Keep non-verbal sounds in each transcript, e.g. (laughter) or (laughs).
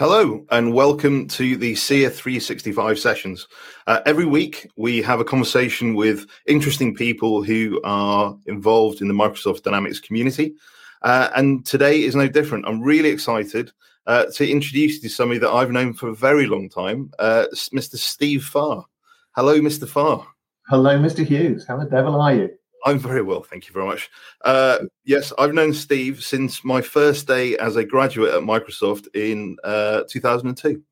Hello, and welcome to the SEER 365 sessions. Uh, every week, we have a conversation with interesting people who are involved in the Microsoft Dynamics community. Uh, and today is no different. I'm really excited uh, to introduce you to somebody that I've known for a very long time, uh, Mr. Steve Farr. Hello, Mr. Farr. Hello, Mr. Hughes. How the devil are you? I'm very well, thank you very much. Uh, yes, I've known Steve since my first day as a graduate at Microsoft in uh, 2002.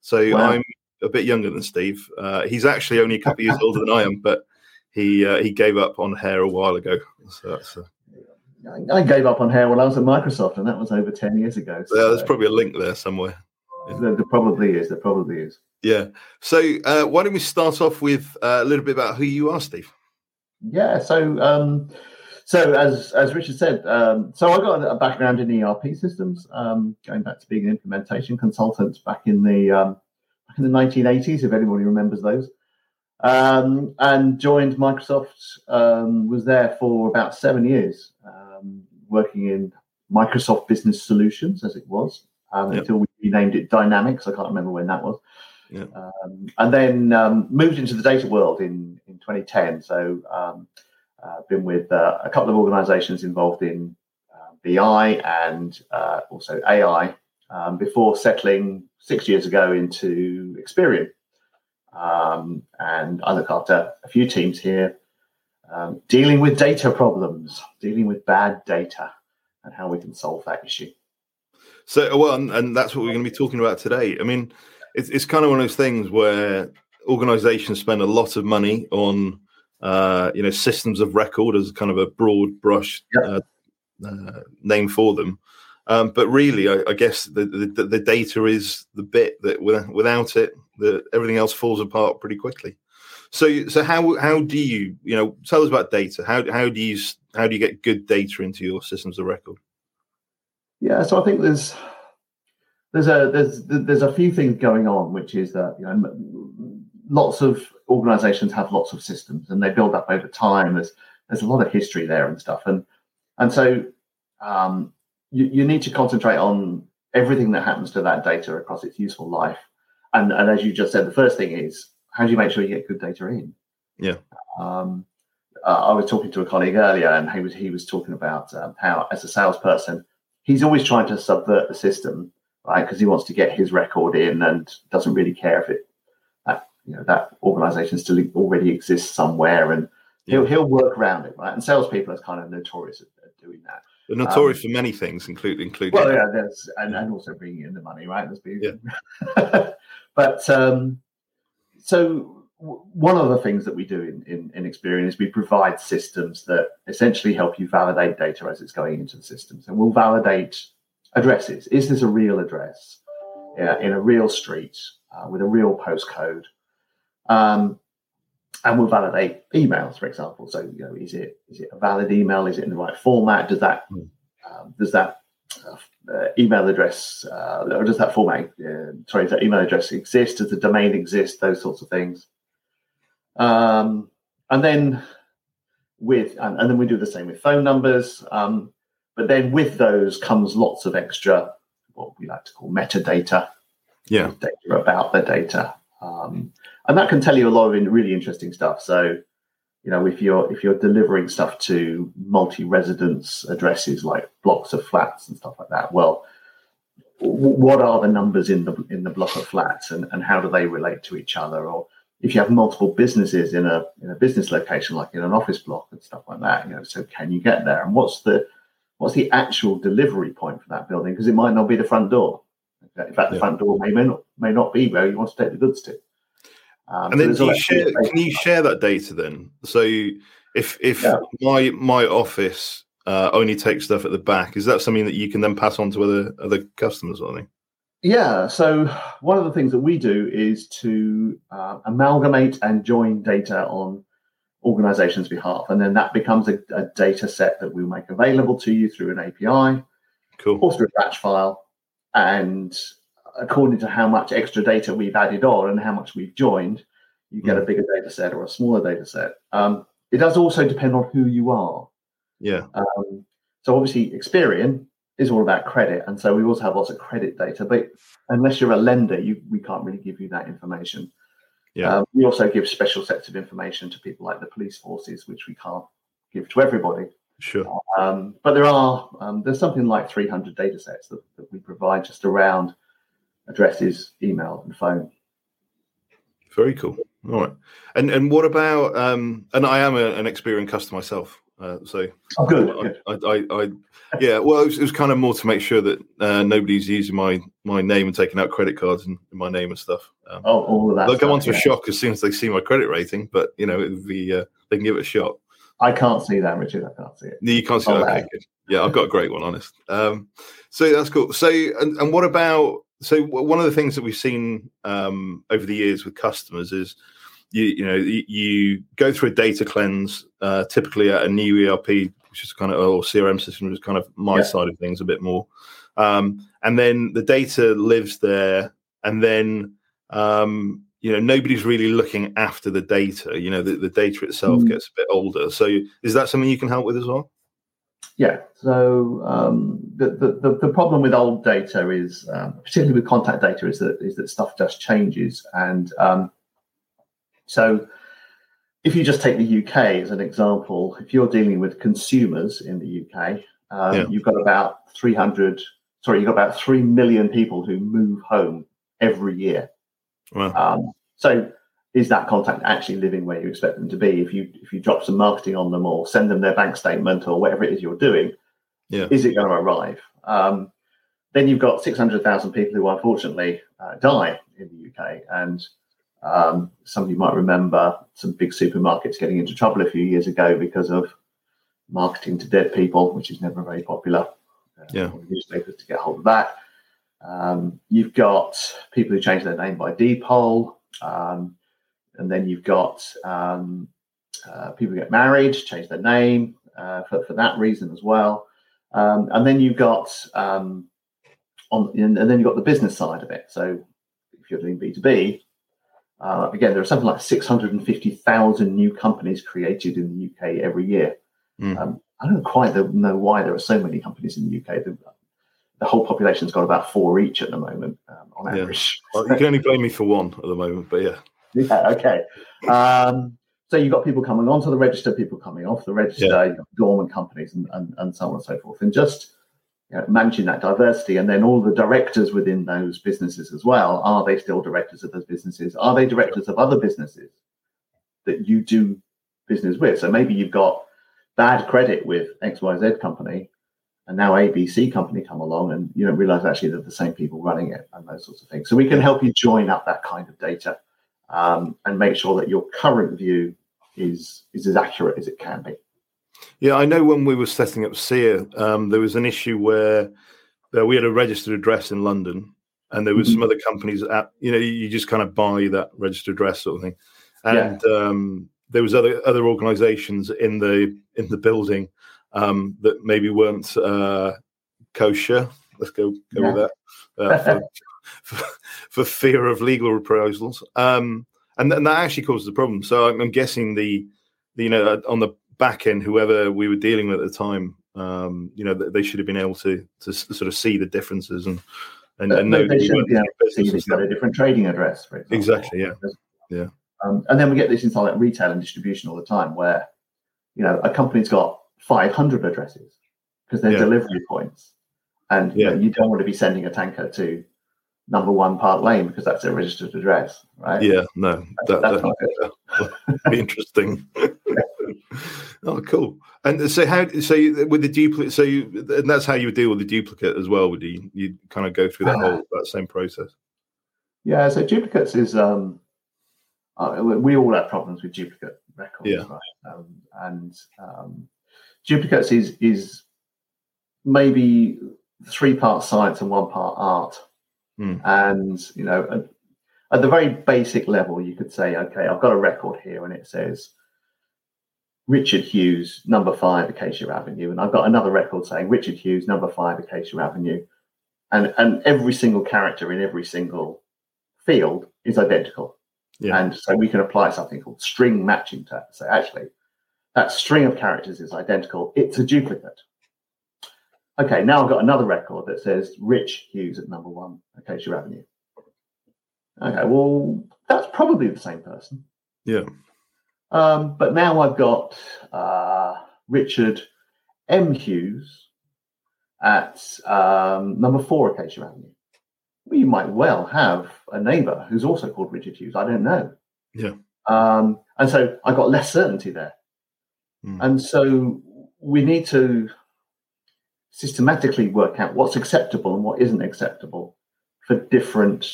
So wow. I'm a bit younger than Steve. Uh, he's actually only a couple of years older than I am, but he uh, he gave up on hair a while ago. So uh, I gave up on hair when I was at Microsoft, and that was over 10 years ago. So. Yeah, there's probably a link there somewhere. There, there probably is. There probably is. Yeah. So uh, why don't we start off with a little bit about who you are, Steve? Yeah. So, um, so as as Richard said, um, so I got a background in ERP systems, um, going back to being an implementation consultant back in the um, back in the 1980s, if anybody remembers those. Um, and joined Microsoft. Um, was there for about seven years, um, working in Microsoft Business Solutions, as it was, yep. until we renamed it Dynamics. I can't remember when that was. Yeah. Um, and then um, moved into the data world in, in 2010. So um, uh, been with uh, a couple of organizations involved in uh, BI and uh, also AI um, before settling six years ago into Experian. Um, and I look after a few teams here um, dealing with data problems, dealing with bad data, and how we can solve that issue. So, well, and, and that's what we're going to be talking about today. I mean, it's, it's kind of one of those things where organizations spend a lot of money on uh, you know systems of record as kind of a broad brush uh, uh, name for them. Um, but really, I, I guess the, the, the data is the bit that without it, the, everything else falls apart pretty quickly. So, so how how do you you know tell us about data? How how do you how do you get good data into your systems of record? Yeah, so I think there's there's a there's there's a few things going on, which is that you know lots of organisations have lots of systems and they build up over time. There's there's a lot of history there and stuff, and and so um, you, you need to concentrate on everything that happens to that data across its useful life. And and as you just said, the first thing is how do you make sure you get good data in? Yeah. Um, uh, I was talking to a colleague earlier, and he was he was talking about um, how, as a salesperson, he's always trying to subvert the system right? Because he wants to get his record in and doesn't really care if it that you know that organization still already exists somewhere, and he'll he'll work around it, right? And salespeople are kind of notorious at, at doing that. They're notorious um, for many things, including including well, yeah, there's and, and also bringing in the money, right? There's been, yeah. (laughs) but um, so one of the things that we do in, in, in Experian is we provide systems that essentially help you validate data as it's going into the systems, and we'll validate addresses. Is this a real address uh, in a real street uh, with a real postcode? Um, and we'll validate emails, for example. So, you know, is it is it a valid email? Is it in the right format? Does that mm. um, does that uh, email address uh, or does that format? Uh, sorry, does that email address exist? Does the domain exist? Those sorts of things. Um, and then with and, and, then we do the same with phone numbers. Um, but then with those comes lots of extra, what we like to call metadata. Yeah. Data about the data. Um, and that can tell you a lot of really interesting stuff. So, you know, if you're if you're delivering stuff to multi-residence addresses like blocks of flats and stuff like that, well, what are the numbers in the in the block of flats and, and how do they relate to each other? Or if you have multiple businesses in a in a business location, like in an office block and stuff like that, you know, so can you get there? And what's the what's the actual delivery point for that building? Because it might not be the front door. In fact, the yeah. front door may, may not may not be where you want to take the goods to. Um, and then so you share, can you share that data then? So if if yeah. my my office uh, only takes stuff at the back, is that something that you can then pass on to other other customers? or anything? Yeah. So one of the things that we do is to uh, amalgamate and join data on organization's behalf. And then that becomes a, a, data set that we'll make available to you through an API cool. or through a batch file. And according to how much extra data we've added on and how much we've joined, you get mm. a bigger data set or a smaller data set. Um, it does also depend on who you are. Yeah. Um, so obviously, Experian is all about credit, and so we also have lots of credit data. But unless you're a lender, you we can't really give you that information. Yeah. Um, we also give special sets of information to people like the police forces, which we can't give to everybody. Sure. Um, but there are um, there's something like 300 data sets that, that we provide just around addresses, email, and phone. Very cool. All right. And and what about um and I am a, an Experian customer myself. Uh, so Oh, good. I, I, I, I yeah, well, it was, it was kind of more to make sure that uh, nobody's using my my name and taking out credit cards in, in my name and stuff. Um, Oh, all of that. they'll go stuff, onto a shock as soon as they see my credit rating, but you know, it would be uh, they can give it a shot. I can't see that, Richard. I can't see it. No, You can't see Oh, that. Okay, good. Yeah, I've got a great one, honest. Um, so that's cool. So, and, and what about? So, one of the things that we've seen um, over the years with customers is, you you know, you, you go through a data cleanse, uh, typically at a new ERP, which is kind of or CRM system, which is kind of my Yeah. side of things a bit more, um, and then the data lives there, and then um, you know nobody's really looking after the data. You know, the, the data itself Mm. gets a bit older. So, is that something you can help with as well? Yeah. So um, the, the the the problem with old data is, um, particularly with contact data, is that is that stuff just changes, and um, so if you just take the UK as an example, if you're dealing with consumers in the UK, um, Yeah. you've got about 300. Sorry, you've got about three million people who move home every year. Well, Um, so is that contact actually living where you expect them to be? If you if you drop some marketing on them or send them their bank statement or whatever it is you're doing, Yeah. is it going to arrive? Um, then you've got 600,000 people who unfortunately uh, die in the UK. And um, some of you might remember some big supermarkets getting into trouble a few years ago because of marketing to dead people, which is never very popular. Uh, Yeah. Newspapers to get hold of that. Um, you've got people who change their name by deed poll. Um, and then you've got um, uh, people who get married, change their name uh, for, for that reason as well. Um, and then you've got um, on, and and then you've got the business side of it. So if you're doing B two B, uh, again, there are something like six hundred and fifty thousand new companies created in the UK every year. Mm. Um, I don't quite know why there are so many companies in the UK. The, the whole population's got about four each at the moment um, on Yeah. average. well, you can only blame me for one at the moment, but yeah, Yeah, okay. Um, so you've got people coming onto the register, people coming off the register, Yeah. you've got dormant companies, and, and, and so on and so forth. And just you know, managing that diversity, and then all the directors within those businesses as well. Are they still directors of those businesses? Are they directors of other businesses that you do business with? So maybe you've got bad credit with XYZ company, and now ABC company come along, and you don't realize actually they're the same people running it, and those sorts of things. So we can help you join up that kind of data um, and make sure that your current view is is as accurate as it can be. Yeah. I know when we were setting up SEER, um, there was an issue where uh, we had a registered address in London, and there was Mhm. some other companies at you know you just kind of buy that registered address sort of thing, and um, there was other other organisations in the in the building um, that maybe weren't uh, kosher. Let's go go with that. Uh, for, (laughs) for, for fear of legal reprisals, um, and, and that actually causes a problem. So I'm, I'm guessing the, the you know on the back end, whoever we were dealing with at the time, um, you know, they should have been able to to sort of see the differences and and, and know they should be able to see they've got a different trading address, for example. Exactly, yeah. Yeah. Um, and then we get this inside like retail and distribution all the time, where you know a company's got 500 addresses because they're Yeah. delivery points, and you, know, you don't want to be sending a tanker to number one Park Lane because that's a registered address, right? Yeah, no, that, That's that, not good. would be interesting. (laughs) oh, cool. And so, how? So you, with the duplicate, so you, and that's how you would deal with the duplicate as well. Would you? You kind of go through that Uh, whole that same process. Yeah, so duplicates is um, uh, we all have problems with duplicate records, Yeah. right? Um, and um, duplicates is is maybe three parts science and one part art. Hmm. And you know, at, at the very basic level, you could say, okay, I've got a record here, and it says Richard Hughes, number five, Acacia Avenue, and I've got another record saying Richard Hughes, number five, Acacia Avenue, and and every single character in every single field is identical. Yeah. And so we can apply something called string matching to So actually, that string of characters is identical. It's a duplicate. okay, now I've got another record that says Rich Hughes at number one, Acacia Avenue. Okay, well, that's probably the same person. Yeah. Um, but now I've got uh, Richard M. Hughes at um, number four Acacia Avenue. You might well have a neighbor who's also called Richard Hughes. I don't know. Yeah. Um, and so I got less certainty there. Mm. And so we need to systematically work out what's acceptable and what isn't acceptable for different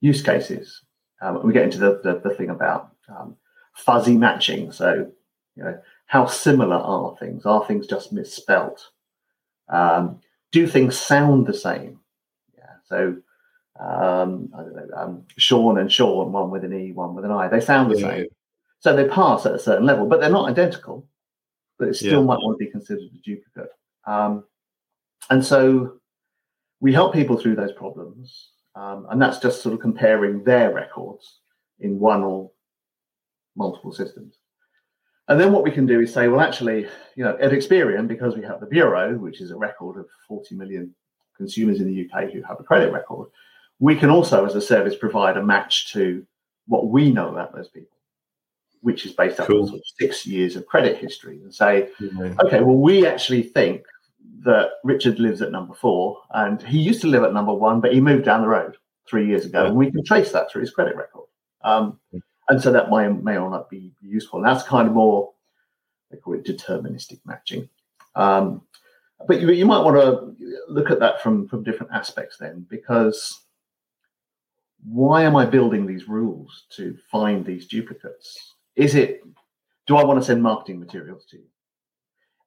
use cases. Um, we get into the, the, the thing about um, fuzzy matching. So, you know, how similar are things? Are things just misspelt? Um, do things sound the same? Yeah. So, um, I don't know, um, Sean and Sean, one with an E, one with an I, they sound the Yeah. same. So they pass at a certain level, but they're not identical. But it still Yeah. might want to be considered a duplicate. Um, and so we help people through those problems. Um, and that's just sort of comparing their records in one or multiple systems. And then what we can do is say, well, actually, you know, at Experian, because we have the Bureau, which is a record of 40 million consumers in the UK who have a credit record, we can also, as a service provider, match to what we know about those people, which is based on Cool. sort of six years of credit history, and say, Yeah. okay, well, we actually think that Richard lives at number four, and he used to live at number one, but he moved down the road three years ago, Yeah. and we can trace that through his credit record. Um, and so that may, may or not be useful. And that's kind of more, they call it deterministic matching. Um, but you, you might want to look at that from, from different aspects then, because why am I building these rules to find these duplicates? Is it, do I want to send marketing materials to you?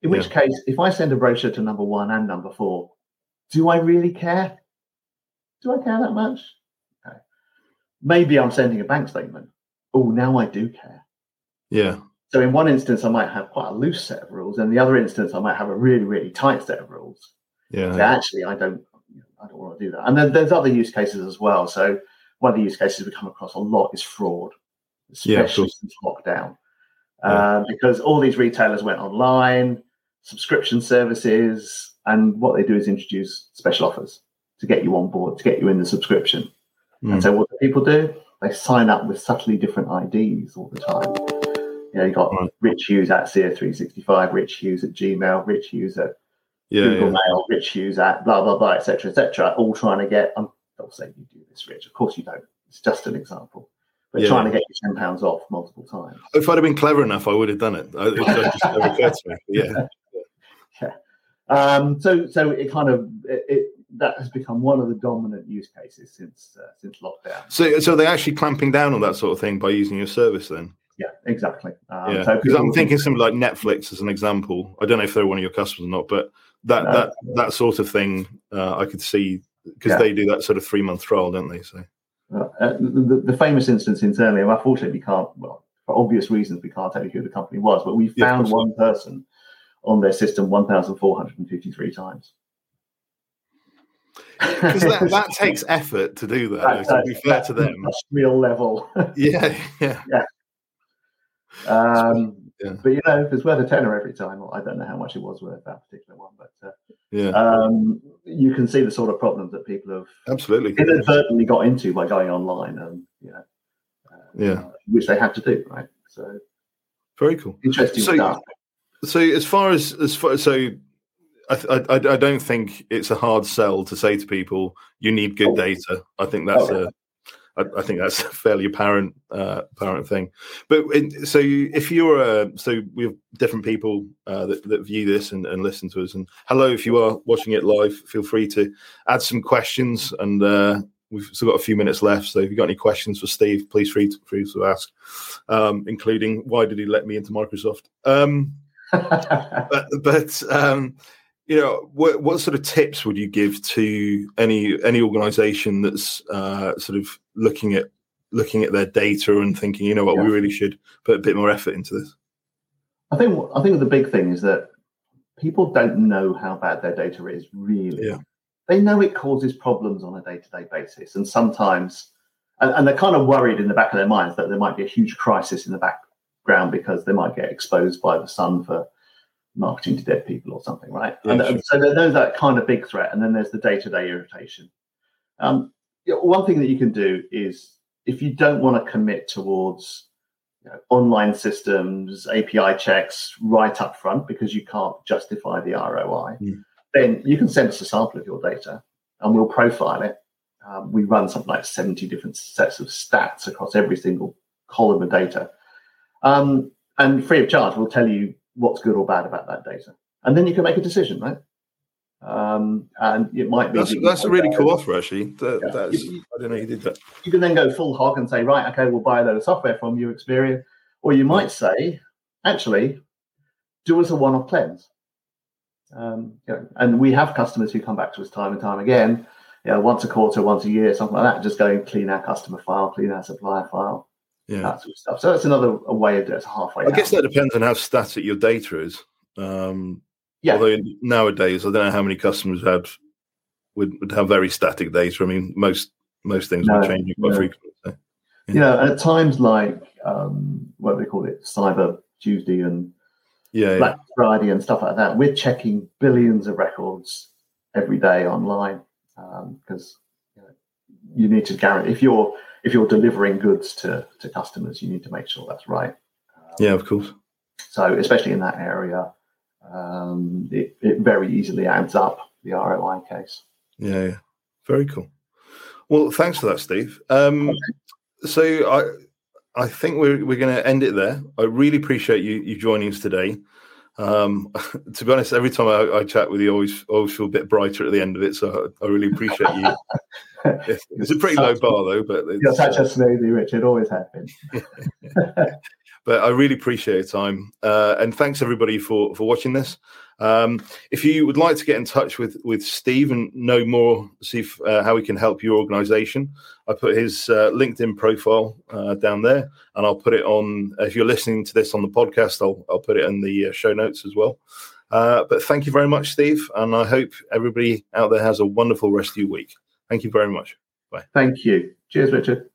In which case, if I send a brochure to number one and number four, do I really care? Do I care that much? Okay. Maybe I'm sending a bank statement. Oh, now I do care. Yeah. So in one instance, I might have quite a loose set of rules, and the other instance, I might have a really, really tight set of rules. Yeah. So actually, I don't, I don't want to do that. And then there's other use cases as well. So one of the use cases we come across a lot is fraud, especially course. since lockdown, Yeah. um, because all these retailers went online, subscription services, and what they do is introduce special offers to get you on board, to get you in the subscription. Mm. And so what do people do? They sign up with subtly different IDs all the time. You know, you got Right. Rich Hughes at Seer365, Rich Hughes at Gmail, Rich Hughes at Yeah. Google yeah. Mail, Rich Hughes at blah blah blah, etc. etc. all trying to get. Um, they'll say you do this, Rich. Of course you don't. It's just an example. But Yeah. trying to get you ten pounds off multiple times. If I'd have been clever enough, I would have done it. I- just never occurred to me. (laughs) Yeah. Um, so so it kind of it, it that has become one of the dominant use cases since uh, since lockdown. So, so they're actually clamping down on that sort of thing by using your service then? Yeah, exactly. Um, yeah. so Because I'm people- thinking something like Netflix as an example. I don't know if they're one of your customers or not, but that No. that that sort of thing uh, I could see because Yeah. they do that sort of three month trial, don't they? So Uh, the, the famous instance internally, and unfortunately, we can't, well, for obvious reasons, we can't tell you who the company was, but we found one person on their system 1,453 times. Because that, (laughs) that takes effort to do that. though, to be fair to them. Real level. (laughs) Yeah, yeah, um, Yeah. But you know, if it's worth a tenner every time, I don't know how much it was worth that particular one, but uh, yeah. um, you can see the sort of problems that people have Absolutely. inadvertently got into by going online and you know, uh, Yeah. which they had to do, right? So Very cool. interesting So- stuff. So as far as as far so. I, I, I don't think it's a hard sell to say to people you need good Oh. data. I think that's Oh. a I, I think that's a fairly apparent uh, apparent thing. But in, so you, if you're a so we have different people uh, that, that view this and, and listen to us. And hello, if you are watching it live, feel free to add some questions. And uh, we've still got a few minutes left. So if you've got any questions for Steve, please free to, free to ask, um, including why did he let me into Microsoft? Um, (laughs) but but um, you know what what sort of tips would you give to any any organization that's uh, sort of looking at looking at their data and thinking you know what we really should put a bit more effort into this I think I think the big thing is that people don't know how bad their data is really. Yeah. They know it causes problems on a day-to-day basis, and sometimes, and, and they're kind of worried in the back of their minds that there might be a huge crisis in the background because they might get exposed by the sun for marketing to dead people or something, right? Yeah, and, sure. and, so there's that kind of big threat, and then there's the day-to-day irritation. Um, you know, one thing that you can do is if you don't want to commit towards you know, online systems, API checks right up front because you can't justify the ROI, mm. then you can send us a sample of your data and we'll profile it. Um, we run something like 70 different sets of stats across every single column of data. Um, and free of charge, we'll tell you what's good or bad about that data. And then you can make a decision, right? Um, and it might be that's, that that's a really cool offer, actually. That, yeah. that's, you, I don't know you did that. You can then go full hog and say, right, okay, we'll buy a load of software from you, Experian. Or you might say, actually, do us a one off cleanse. Um, you know, and we have customers who come back to us time and time again, you know, once a quarter, once a year, something like that, just go clean our customer file, clean our supplier file, yeah. that sort of stuff. So that's another way of doing it. It's halfway. I down. guess that depends on how static your data is. Um, yeah. Although nowadays, I don't know how many customers have would, would have very static data. I mean, most most things no, are changing quite no. frequently. So, yeah. You know, at times like um, what do they call it, Cyber Tuesday and yeah, Black yeah. Friday and stuff like that, we're checking billions of records every day online because um, you, know, you need to guarantee if you're if you're delivering goods to to customers, you need to make sure that's right. Um, yeah, of course. So, especially in that area, um, it, it very easily adds up the ROI case. Yeah, yeah. very cool. Well, thanks for that, Steve. Um, okay. So I, I think we're we're going to end it there. I really appreciate you you joining us today. Um, (laughs) to be honest, every time I, I, chat with you, I always always feel a bit brighter at the end of it. So I, I really appreciate you. (laughs) (laughs) it's a pretty low bar though, but you're such uh, a smoothie, Richard. Always have been. (laughs) but I really appreciate your time, uh, and thanks everybody for for watching this. Um, if you would like to get in touch with with Steve and know more, see if, uh, how we can help your organisation, I put his uh, LinkedIn profile uh, down there, and I'll put it on. If you're listening to this on the podcast, I'll I'll put it in the uh, show notes as well. Uh, but thank you very much, Steve, and I hope everybody out there has a wonderful rest of your week. Thank you very much. Bye. Thank you. Cheers, Richard.